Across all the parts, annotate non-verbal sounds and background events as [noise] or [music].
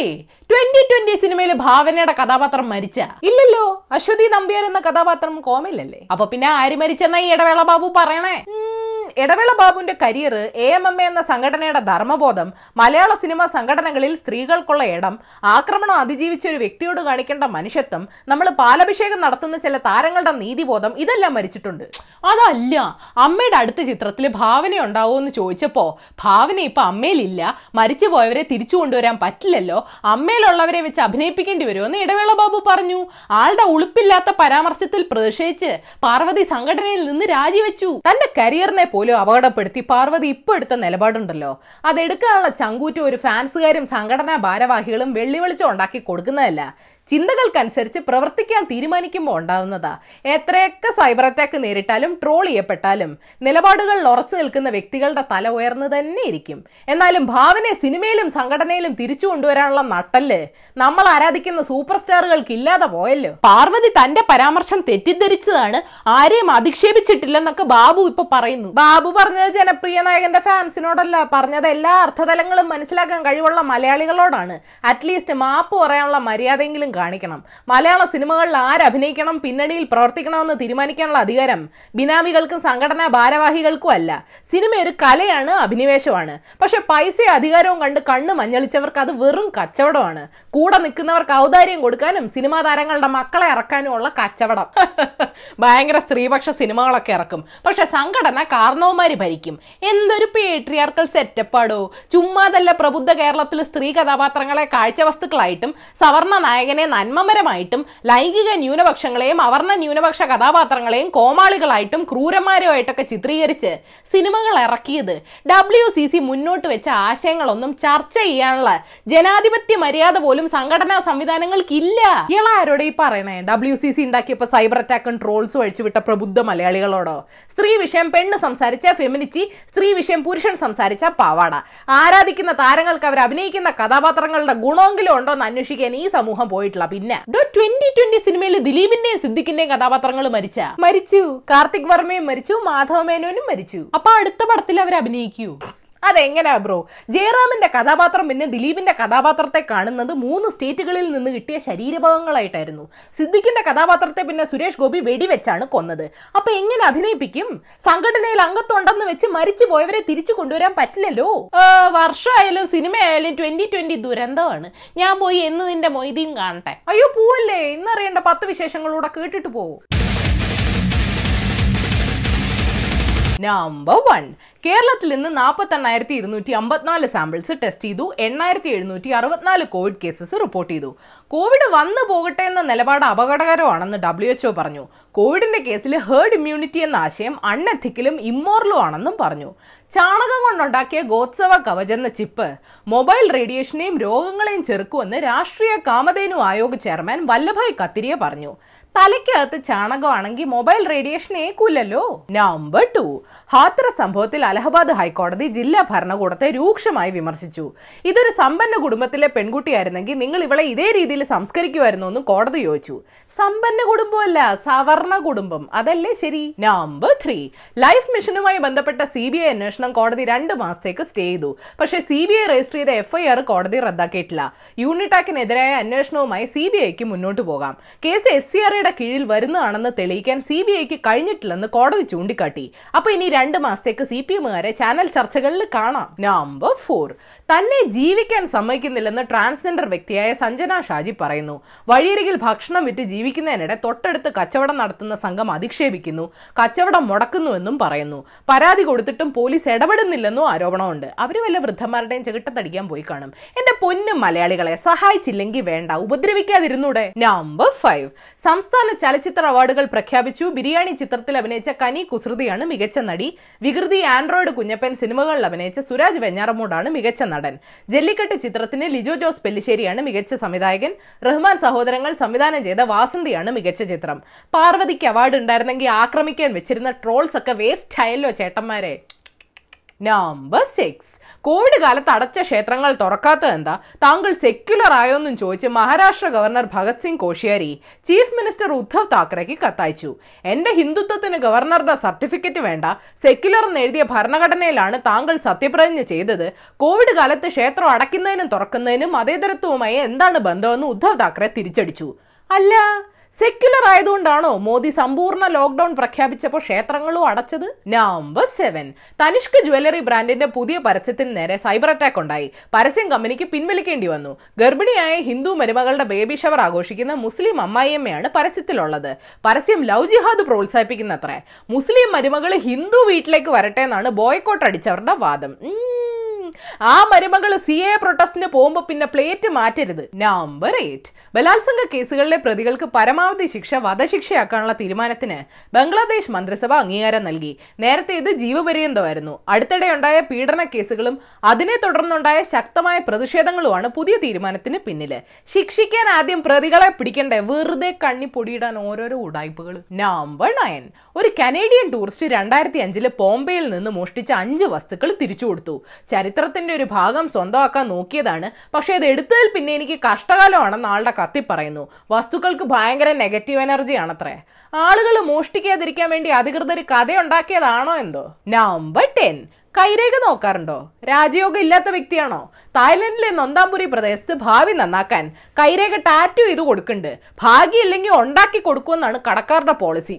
Three twenty twenty സിനിമയിൽ ഭാവനയുടെ കഥാപാത്രം മരിച്ച? ഇല്ലല്ലോ. അശ്വതി നമ്പ്യാർ എന്ന കഥാപാത്രം കോമയിലല്ലേ അപ്പൊ പിന്നെ ആര് മരിച്ചെന്ന ഈ ഇടവേള ബാബു പറയണേ? ഇടവേള ബാബുവിന്റെ career A M M A എന്ന സംഘടനയുടെ ധർമ്മബോധം മലയാള സിനിമാ സംഘടനകളിൽ സ്ത്രീകൾക്കുള്ള ഇടം ആക്രമണം അതിജീവിച്ച ഒരു വ്യക്തിയോട് കാണിക്കേണ്ട മനുഷ്യത്വം നമ്മൾ പാലഭിഷേകം നടത്തുന്ന ചില താരങ്ങളുടെ നീതിബോധം ഇതെല്ലാം മരിച്ചിട്ടുണ്ട്. അതല്ല അമ്മയുടെ അടുത്ത ചിത്രത്തിൽ ഭാവന ഉണ്ടാവോ എന്ന് ചോദിച്ചപ്പോ ഭാവന ഇപ്പൊ അമ്മയിലില്ല. മരിച്ചു പോയവരെ തിരിച്ചു കൊണ്ടുവരാൻ പറ്റില്ലല്ലോ. അമ്മയിലുള്ളവരെ വെച്ച് അഭിനയിപ്പിക്കേണ്ടി വരുമോ എന്ന് ഇടവേള ബാബു പറഞ്ഞു. ആളുടെ ഉളുപ്പില്ലാത്ത പരാമർശത്തിൽ പ്രതിഷേധിച്ച് പാർവതി സംഘടനയിൽ നിന്ന് രാജിവെച്ചു. തന്റെ കരിയറിനെ പോലും അപകടപ്പെടുത്തി പാർവതി ഇപ്പൊ എടുത്ത നിലപാടുണ്ടല്ലോ. അതെടുക്കാനുള്ള ചങ്കൂറ്റം ഒരു ഫാൻസുകാരും സംഘടനാ ഭാരവാഹികളും വെള്ളി വെളിച്ചം ഉണ്ടാക്കി കൊടുക്കുന്നതല്ല. ചിന്തകൾക്കനുസരിച്ച് പ്രവർത്തിക്കാൻ തീരുമാനിക്കുമ്പോൾ ഉണ്ടാവുന്നതാ. എത്രയൊക്കെ സൈബർ അറ്റാക്ക് നേരിട്ടാലും ട്രോൾ ചെയ്യപ്പെട്ടാലും നിലപാടുകളിൽ ഉറച്ചു നിൽക്കുന്ന വ്യക്തികളുടെ തല ഉയർന്നു തന്നെ ഇരിക്കും. എന്നാലും ഭാവനെ സിനിമയിലും സംഘടനയിലും തിരിച്ചു കൊണ്ടുവരാനുള്ള നട്ടൽ നമ്മൾ ആരാധിക്കുന്ന സൂപ്പർ സ്റ്റാറുകൾക്ക് ഇല്ലാതെ പോയല്ലോ. പാർവതി തന്റെ പരാമർശം തെറ്റിദ്ധരിച്ചതാണ് ആരെയും അധിക്ഷേപിച്ചിട്ടില്ലെന്നൊക്കെ ബാബു ഇപ്പൊ പറയുന്നു. ബാബു പറഞ്ഞത് ജനപ്രിയ നായകന്റെ ഫാൻസിനോടല്ല പറഞ്ഞത് എല്ലാ അർത്ഥതലങ്ങളും മനസ്സിലാക്കാൻ കഴിവുള്ള മലയാളികളോടാണ്. അറ്റ്ലീസ്റ്റ് മാപ്പ് പറയാനുള്ള മര്യാദയെങ്കിലും കാണിക്കണം. മലയാള സിനിമകളിൽ ആരഭിനയിക്കണം പിന്നണിയിൽ പ്രവർത്തിക്കണമെന്ന് തീരുമാനിക്കാനുള്ള അധികാരം ബിനാമികൾക്കും സംഘടനാ ഭാരവാഹികൾക്കും അല്ല. സിനിമ ഒരു കലയാണ് അഭിനിവേശമാണ്. പക്ഷെ പൈസ അധികാരവും കണ്ട് കണ്ണ് മഞ്ഞളിച്ചവർക്ക് അത് വെറും കച്ചവടമാണ്. കൂടെ നിൽക്കുന്നവർക്ക് ഔദാര്യം കൊടുക്കാനും സിനിമാ താരങ്ങളുടെ മക്കളെ ഇറക്കാനും ഉള്ള കച്ചവടം. [laughs] ഭയങ്കര സ്ത്രീപക്ഷ സിനിമകളൊക്കെ ഇറക്കും. പക്ഷെ സംഘടന കാരണവന്മാര് ഭരിക്കും. എന്തൊരു പേട്രിയാർക്കൽ സെറ്റപ്പാടോ ചുമ്മാതല്ല പ്രബുദ്ധ കേരളത്തിൽ സ്ത്രീ കഥാപാത്രങ്ങളെ കാഴ്ചവസ്തുക്കളായിട്ടും സവർണ നായകനെ നന്മമരമായിട്ടും ലൈംഗിക ന്യൂനപക്ഷങ്ങളെയും അവർണ ന്യൂനപക്ഷ കഥാപാത്രങ്ങളെയും കോമാളികളായിട്ടും ക്രൂരന്മാരുമായിട്ടൊക്കെ ചിത്രീകരിച്ച് സിനിമകൾ ഇറക്കിയത്. ഡബ്ല്യു സി സി മുന്നോട്ട് വെച്ച ആശയങ്ങളൊന്നും ചർച്ച ചെയ്യാനുള്ള ജനാധിപത്യ മര്യാദ പോലും സംഘടനാ സംവിധാനങ്ങൾക്കില്ല. ഇയാളാരോടെ ഈ പറയണേ? ഡബ്ല്യു സി സി ഉണ്ടാക്കിയപ്പോ സൈബർ അറ്റാക്കും ട്രോൾസും അഴിച്ചുവിട്ട പ്രബുദ്ധ മലയാളികളോടോ? സ്ത്രീ വിഷയം പെണ്ണ് സംസാരിച്ച ഫെമിനിറ്റി സ്ത്രീ വിഷയം പുരുഷൻ സംസാരിച്ച പാവാട. ആരാധിക്കുന്ന താരങ്ങൾക്ക് അവർ അഭിനയിക്കുന്ന കഥാപാത്രങ്ങളുടെ ഗുണമെങ്കിലും ഉണ്ടോ എന്ന് അന്വേഷിക്കാൻ ഈ സമൂഹം പോയിട്ടില്ല പിന്നെ ട്വന്റി ട്വന്റി സിനിമയിൽ ദിലീപിന്റെയും സിദ്ദിഖിന്റെയും കഥാപാത്രങ്ങൾ മരിച്ച. മരിച്ചു. കാർത്തിക് വർമ്മയും മരിച്ചു. മാധവ മേനോനും മരിച്ചു. അപ്പൊ അടുത്ത പടത്തിൽ അവർ അഭിനയിക്കൂ. അതെങ്ങനെയാ ബ്രോ? ജയറാമിന്റെ കഥാപാത്രം പിന്നെ ദിലീപിന്റെ കഥാപാത്രത്തെ കാണുന്നത് മൂന്ന് സ്റ്റേറ്റുകളിൽ നിന്ന് കിട്ടിയ ശരീരഭാഗങ്ങളായിട്ടായിരുന്നു. സിദ്ദിഖിന്റെ കഥാപാത്രത്തെ പിന്നെ സുരേഷ് ഗോപി വെടിവെച്ചാണ് കൊന്നത്. അപ്പൊ എങ്ങനെ അഭിനയിപ്പിക്കും? സംഘടനയിൽ അംഗത്വം ഉണ്ടെന്ന് വെച്ച് മരിച്ചു പോയവരെ തിരിച്ചു കൊണ്ടുവരാൻ പറ്റില്ലല്ലോ? വർഷമായാലും സിനിമയായാലും ട്വന്റി ട്വന്റി ദുരന്തമാണ്. ഞാൻ പോയി എന്ന് നിന്റെ മൊയ്തീൻ കാണട്ടെ. അയ്യോ പോവല്ലേ? ഇന്നറിയേണ്ട പത്ത് വിശേഷങ്ങളൂടെ കേട്ടിട്ട് പോവും. നമ്പർ വൺ കേരളത്തിൽ നിന്ന് നാൽപ്പത്തി എണ്ണായിരത്തി ഇരുന്നൂറ്റി അമ്പത്തിനാല് സാമ്പിൾസ് ടെസ്റ്റ് ചെയ്തു. എണ്ണായിരത്തി എഴുന്നൂറ്റി അറുപത്തിനാല് കോവിഡ് കേസസ് റിപ്പോർട്ട് ചെയ്തു. കോവിഡ് വന്നു പോകട്ടെ എന്ന നിലപാട് അപകടകരമാണെന്ന് ഡബ്ല്യു എച്ച്ഒ പറഞ്ഞു. കോവിഡിന്റെ കേസിൽ ഹേർഡ് ഇമ്മ്യൂണിറ്റി എന്ന ആശയം അൺഎത്തിക്കലും ഇമ്മോറലും ആണെന്നും പറഞ്ഞു. ചാണകം കൊണ്ടുണ്ടാക്കിയ ഗോത്സവ കവച് എന്ന ചിപ്പ് മൊബൈൽ റേഡിയേഷനെയും രോഗങ്ങളെയും ചെറുക്കുമെന്ന് രാഷ്ട്രീയ കാമധേനു ആയോഗ് ചെയർമാൻ വല്ലഭായ് കത്തിരിയ പറഞ്ഞു. തലയ്ക്കകത്ത് ചാണകമാണെങ്കിൽ മൊബൈൽ റേഡിയേഷൻ ഏക്കൂലല്ലോ? നമ്പർ ടു ഹാത്ര സംഭവത്തിൽ അലഹബാദ് ഹൈക്കോടതി ജില്ലാ ഭരണകൂടത്തെ രൂക്ഷമായി വിമർശിച്ചു. ഇതൊരു സമ്പന്ന കുടുംബത്തിലെ പെൺകുട്ടിയായിരുന്നെങ്കിൽ നിങ്ങൾ ഇവളെ ഇതേ രീതിയിൽ സംസ്കരിക്കുമായിരുന്നു എന്ന് കോടതി ചോദിച്ചു. സമ്പന്ന കുടുംബമല്ല സവർണ കുടുംബം. അതല്ലേ ശരി? നമ്പർ ത്രീ ലൈഫ് മിഷനുമായി ബന്ധപ്പെട്ട സി ബി ഐ അന്വേഷണം കോടതി രണ്ട് മാസത്തേക്ക് സ്റ്റേ ചെയ്തു. പക്ഷേ സി ബി ഐ രജിസ്റ്റർ ചെയ്ത എഫ്ഐആർ കോടതി റദ്ദാക്കിയിട്ടില്ല. യൂണിടാക്കിനെതിരായ അന്വേഷണവുമായി സി ബി ഐക്ക് മുന്നോട്ട് പോകാം. കേസ് എഫ് സി ആർഐയുടെ കീഴിൽ വരുന്നതാണെന്ന് തെളിയിക്കാൻ സി ബി ഐക്ക് കഴിഞ്ഞിട്ടില്ലെന്ന് കോടതി ചൂണ്ടിക്കാട്ടി. അപ്പൊ ഇനി രണ്ട് മാസത്തേക്ക് സി പി എമ്മുകാരെ ചാനൽ ചർച്ചകളിൽ കാണാം. നമ്പർ ഫോർ തന്നെ ജീവിക്കാൻ സമ്മതിക്കുന്നില്ലെന്ന് ട്രാൻസ്ജെൻഡർ വ്യക്തിയായ സഞ്ജന ഷാജി പറയുന്നു. വഴിയരികിൽ ഭക്ഷണം വിറ്റ് ജീവിക്കുന്നതിനിടെ തൊട്ടടുത്ത് കച്ചവടം നടത്തുന്ന സംഘം അധിക്ഷേപിക്കുന്നു. കച്ചവടം മുടക്കുന്നുവെന്നും പറയുന്നു. പരാതി കൊടുത്തിട്ടും പോലീസ് ഇടപെടുന്നില്ലെന്നും ആരോപണമുണ്ട്. അവർ വല്ല വൃദ്ധന്മാരുടെയും ചെകിട്ടത്തടിക്കാൻ പോയി കാണും. എന്റെ പൊന്നും മലയാളികളെ സഹായിച്ചില്ലെങ്കിൽ വേണ്ട. ഉപദ്രവിക്കാതിരുന്നൂടെ. നമ്പർ ഫൈവ് ചലച്ചിത്ര അവാർഡുകൾ പ്രഖ്യാപിച്ചു. ബിരിയാണി ചിത്രത്തിൽ അഭിനയിച്ച കനി കുസൃതിയാണ് മികച്ച നടി. വികൃതി ആൻഡ്രോയിഡ് കുഞ്ഞപ്പൻ സിനിമകളിൽ അഭിനയിച്ച സുരാജ് വെഞ്ഞാറമൂടാണ് മികച്ച നടൻ. ജല്ലിക്കെട്ട് ചിത്രത്തിന് ലിജോ ജോസ് പെല്ലിശ്ശേരിയാണ് മികച്ച സംവിധായകൻ. റഹ്മാൻ സഹോദരങ്ങൾ സംവിധാനം ചെയ്ത വാസന്തിയാണ് മികച്ച ചിത്രം. പാർവതിക്ക് അവാർഡ് ഉണ്ടായിരുന്നെങ്കിൽ ആക്രമിക്കാൻ വെച്ചിരുന്ന ട്രോൾസ് ഒക്കെ വേസ്റ്റ് ആയല്ലോ ചേട്ടന്മാരെ. നമ്പർ സിക്സ് കോവിഡ് കാലത്ത് അടച്ച ക്ഷേത്രങ്ങൾ തുറക്കാത്തത് എന്താ? താങ്കൾ സെക്യുലർ ആയോന്നും ചോദിച്ച് Maharashtra governor Bhagat Singh Koshyari chief minister Uddhav താക്കറെക്ക് കത്തയച്ചു. എന്റെ ഹിന്ദുത്വത്തിന് ഗവർണറുടെ സർട്ടിഫിക്കറ്റ് വേണ്ട. സെക്യുലർ എന്ന് എഴുതിയ ഭരണഘടനയിലാണ് താങ്കൾ സത്യപ്രതിജ്ഞ ചെയ്തത്. കോവിഡ് കാലത്ത് ക്ഷേത്രം അടയ്ക്കുന്നതിനും തുറക്കുന്നതിനും മതേതരത്വവുമായി എന്താണ് ബന്ധമെന്ന് ഉദ്ധവ് താക്കറെ തിരിച്ചടിച്ചു. അല്ല സെക്യുലർ ആയതുകൊണ്ടാണോ മോദി സമ്പൂർണ ലോക്ക്ഡൌൺ പ്രഖ്യാപിച്ചപ്പോൾ ക്ഷേത്രങ്ങളും അടച്ചത്? നമ്പർ സെവൻ തനിഷ്ക ജ്വല്ലറി ബ്രാൻഡിന്റെ പുതിയ പരസ്യത്തിന് നേരെ സൈബർ അറ്റാക്ക് ഉണ്ടായി. പരസ്യം കമ്പനിക്ക് പിൻവലിക്കേണ്ടി വന്നു. ഗർഭിണിയായ ഹിന്ദു മരുമകളുടെ ബേബി ഷവർ ആഘോഷിക്കുന്ന മുസ്ലിം അമ്മായിയമ്മയാണ് പരസ്യത്തിലുള്ളത്. പരസ്യം ലവ് ജിഹാദ് പ്രോത്സാഹിപ്പിക്കുന്നത്രേ. മുസ്ലിം മരുമകൾ ഹിന്ദു വീട്ടിലേക്ക് വരട്ടെ എന്നാണ് ബോയ്ക്കോട്ട് അടിച്ചവരുടെ വാദം. ആ മരുമകൾ സി എ പ്രൊട്ടസ്റ്റിന് പോകുമ്പോ പിന്നെ പ്ലേറ്റ് മാറ്റരുത്. നമ്പർ എയ്റ്റ് ബലാത്സംഗ കേസുകളിലെ പ്രതികൾക്ക് പരമാവധി ശിക്ഷ വധശിക്ഷയാക്കാനുള്ള തീരുമാനത്തിന് ബംഗ്ലാദേശ് മന്ത്രിസഭ അംഗീകാരം നൽകി. നേരത്തെ ഇത് ജീവപര്യന്തമായിരുന്നു. അടുത്തിടെ ഉണ്ടായ പീഡന കേസുകളും അതിനെ തുടർന്നുണ്ടായ ശക്തമായ പ്രതിഷേധങ്ങളുമാണ് പുതിയ തീരുമാനത്തിന് പിന്നിൽ. ശിക്ഷിക്കാൻ ആദ്യം പ്രതികളെ പിടിക്കണ്ടേ? വെറുതെ കണ്ണി പൊടിയിടാൻ ഓരോരോ ഉടായ്പകൾ നമ്പർ നയൻ ഒരു കനേഡിയൻ ടൂറിസ്റ്റ് രണ്ടായിരത്തി അഞ്ചിൽ ബോംബെയിൽ നിന്ന് മോഷ്ടിച്ച അഞ്ച് വസ്തുക്കൾ തിരിച്ചു കൊടുത്തു ചരിത്രത്തിന്റെ ഒരു ഭാഗം സ്വന്തമാക്കാൻ നോക്കിയതാണ്. പക്ഷെ ഇത് എടുത്തതിൽ പിന്നെ എനിക്ക് കഷ്ടകാലമാണെന്ന് ആളുടെ കത്തി പറയുന്നു. വസ്തുക്കൾക്ക് ഭയങ്കര നെഗറ്റീവ് എനർജി ആണത്രേ. ആളുകൾ മോഷ്ടിക്കാതിരിക്കാൻ വേണ്ടി അധികൃതർ കഥയുണ്ടാക്കിയതാണോ എന്തോ? നമ്പർ ടെൻ കൈരേഖ നോക്കാറുണ്ടോ? രാജയോഗം ഇല്ലാത്ത വ്യക്തിയാണോ? തായ്ലൻഡിലെ നൊന്താംപുരി പ്രദേശത്ത് ഭാവി നന്നാക്കാൻ കൈരേഖ ടാറ്റു ചെയ്ത് കൊടുക്കുന്നുണ്ട്. ഭാഗ്യമില്ലെങ്കിൽ ഉണ്ടാക്കി കൊടുക്കുമെന്നാണ് കടക്കാരുടെ പോളിസി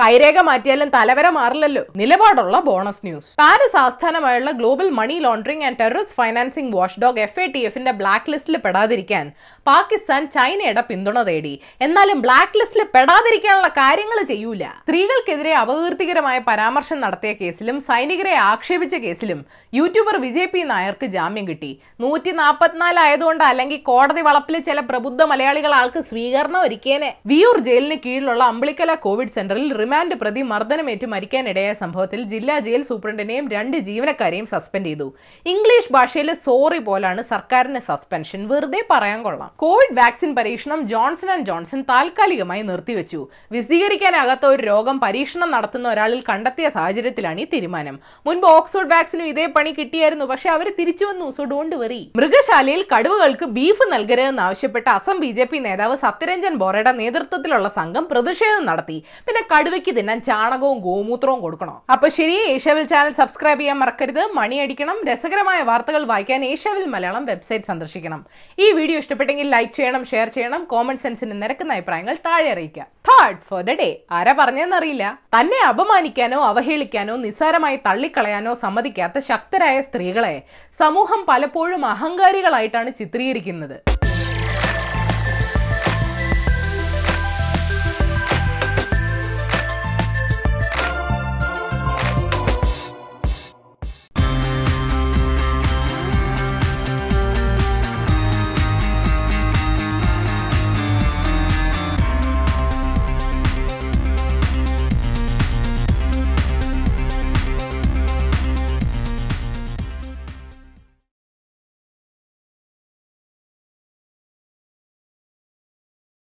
കൈരേഖ മാറ്റിയാലും തലവര മാറില്ലല്ലോ. നിലപാടുള്ള ബോണസ് ന്യൂസ്. പാരീസ് ആസ്ഥാനമായുള്ള global money laundering and terrorist financing watchdog F A T എഫിന്റെ ബ്ലാക്ക് ലിസ്റ്റിൽ പെടാതിരിക്കാൻ പാകിസ്ഥാൻ ചൈനയുടെ പിന്തുണ തേടി. എന്നാലും ബ്ലാക്ക് ലിസ്റ്റിൽ പെടാതിരിക്കാനുള്ള കാര്യങ്ങൾ ചെയ്യൂല. സ്ത്രീകൾക്കെതിരെ അപകീർത്തികരമായ പരാമർശം നടത്തിയ കേസിലും സൈനികരെ ആക്ഷേപിച്ച കേസിലും യൂട്യൂബർ വിജയ് പി നായർക്ക് ജാമ്യം കിട്ടി. നൂറ്റി നാൽപ്പത്തിനാല് ആയതുകൊണ്ട് അല്ലെങ്കിൽ കോടതി വളപ്പിൽ ചില പ്രബുദ്ധ മലയാളികൾ ആൾക്ക് സ്വീകരണം ഒരുക്കിയേനെ. വിയൂർ ജയിലിന് കീഴിലുള്ള അമ്പിളിക്കല കോവിഡ് സെന്ററിൽ റിമാൻഡ് പ്രതി മർദ്ദനമേറ്റ് മരിക്കാനിടയായ സംഭവത്തിൽ ജില്ലാ ജയിൽ സൂപ്രണ്ടിനെയും രണ്ട് ജീവനക്കാരെയും സസ്പെൻഡ് ചെയ്തു. ഇംഗ്ലീഷ് ഭാഷയിൽ സോറി പോലാണ് സർക്കാരിന്റെ സസ്പെൻഷൻ വെറുതെ പറയാൻ കൊള്ളാം. കോവിഡ് വാക്സിൻ പരീക്ഷണം ജോൺസൺ ആൻഡ് ജോൺസൺ താൽക്കാലികമായി നിർത്തിവെച്ചു. വിശദീകരിക്കാനാകാത്ത ഒരു രോഗം പരീക്ഷണം നടത്തുന്ന ഒരാളിൽ കണ്ടെത്തിയ സാഹചര്യത്തിലാണ് ഈ തീരുമാനം. മുൻപ് ഓക്സ്ഫോർഡ് വാക്സിനും ഇതേ പണി കിട്ടിയായിരുന്നു പക്ഷെ അവർ തിരിച്ചു വന്നു സോ ഡോണ്ട് വെറി മൃഗശാലയിൽ കടുവകൾക്ക് ബീഫ് നൽകരുതെന്ന് ആവശ്യപ്പെട്ട അസം ബി നേതാവ് സത്യരഞ്ജൻ ബോറയുടെ നേതൃത്വത്തിലുള്ള സംഘം പ്രതിഷേധം നടത്തി. പിന്നെ കടുവയ്ക്ക് തിന്നാൻ ചാണകവും ഗോമൂത്രവും കൊടുക്കണം. അപ്പൊ ശരി ഏഷ്യാവിൽ ചാനൽ സബ്സ്ക്രൈബ് ചെയ്യാൻ മറക്കരുത്. മണി അടിക്കണം. രസകരമായ വാർത്തകൾ വായിക്കാൻ ഏഷ്യാവിൽ മലയാളം വെബ്സൈറ്റ് സന്ദർശിക്കണം. ഈ വീഡിയോ ഇഷ്ടപ്പെട്ടെങ്കിൽ ലൈക്ക് ചെയ്യണം ഷെയർ ചെയ്യണം കോമൺ സെൻസിന് നിരക്കുന്ന അഭിപ്രായങ്ങൾ താഴെ അറിയിക്കുക. തേർഡ് ഫോർ ദ ഡേ ആരാ പറഞ്ഞെന്നറിയില്ല തന്നെ അപമാനിക്കാനോ അവഹേളിക്കാനോ നിസ്സാരമായി തള്ളിക്കളയാനോ സമ്മതിക്കാത്ത ശക്തരായ സ്ത്രീകളെ സമൂഹം പലപ്പോഴും അഹങ്കാരികളായിട്ടാണ് ചിത്രീകരിക്കുന്നത്.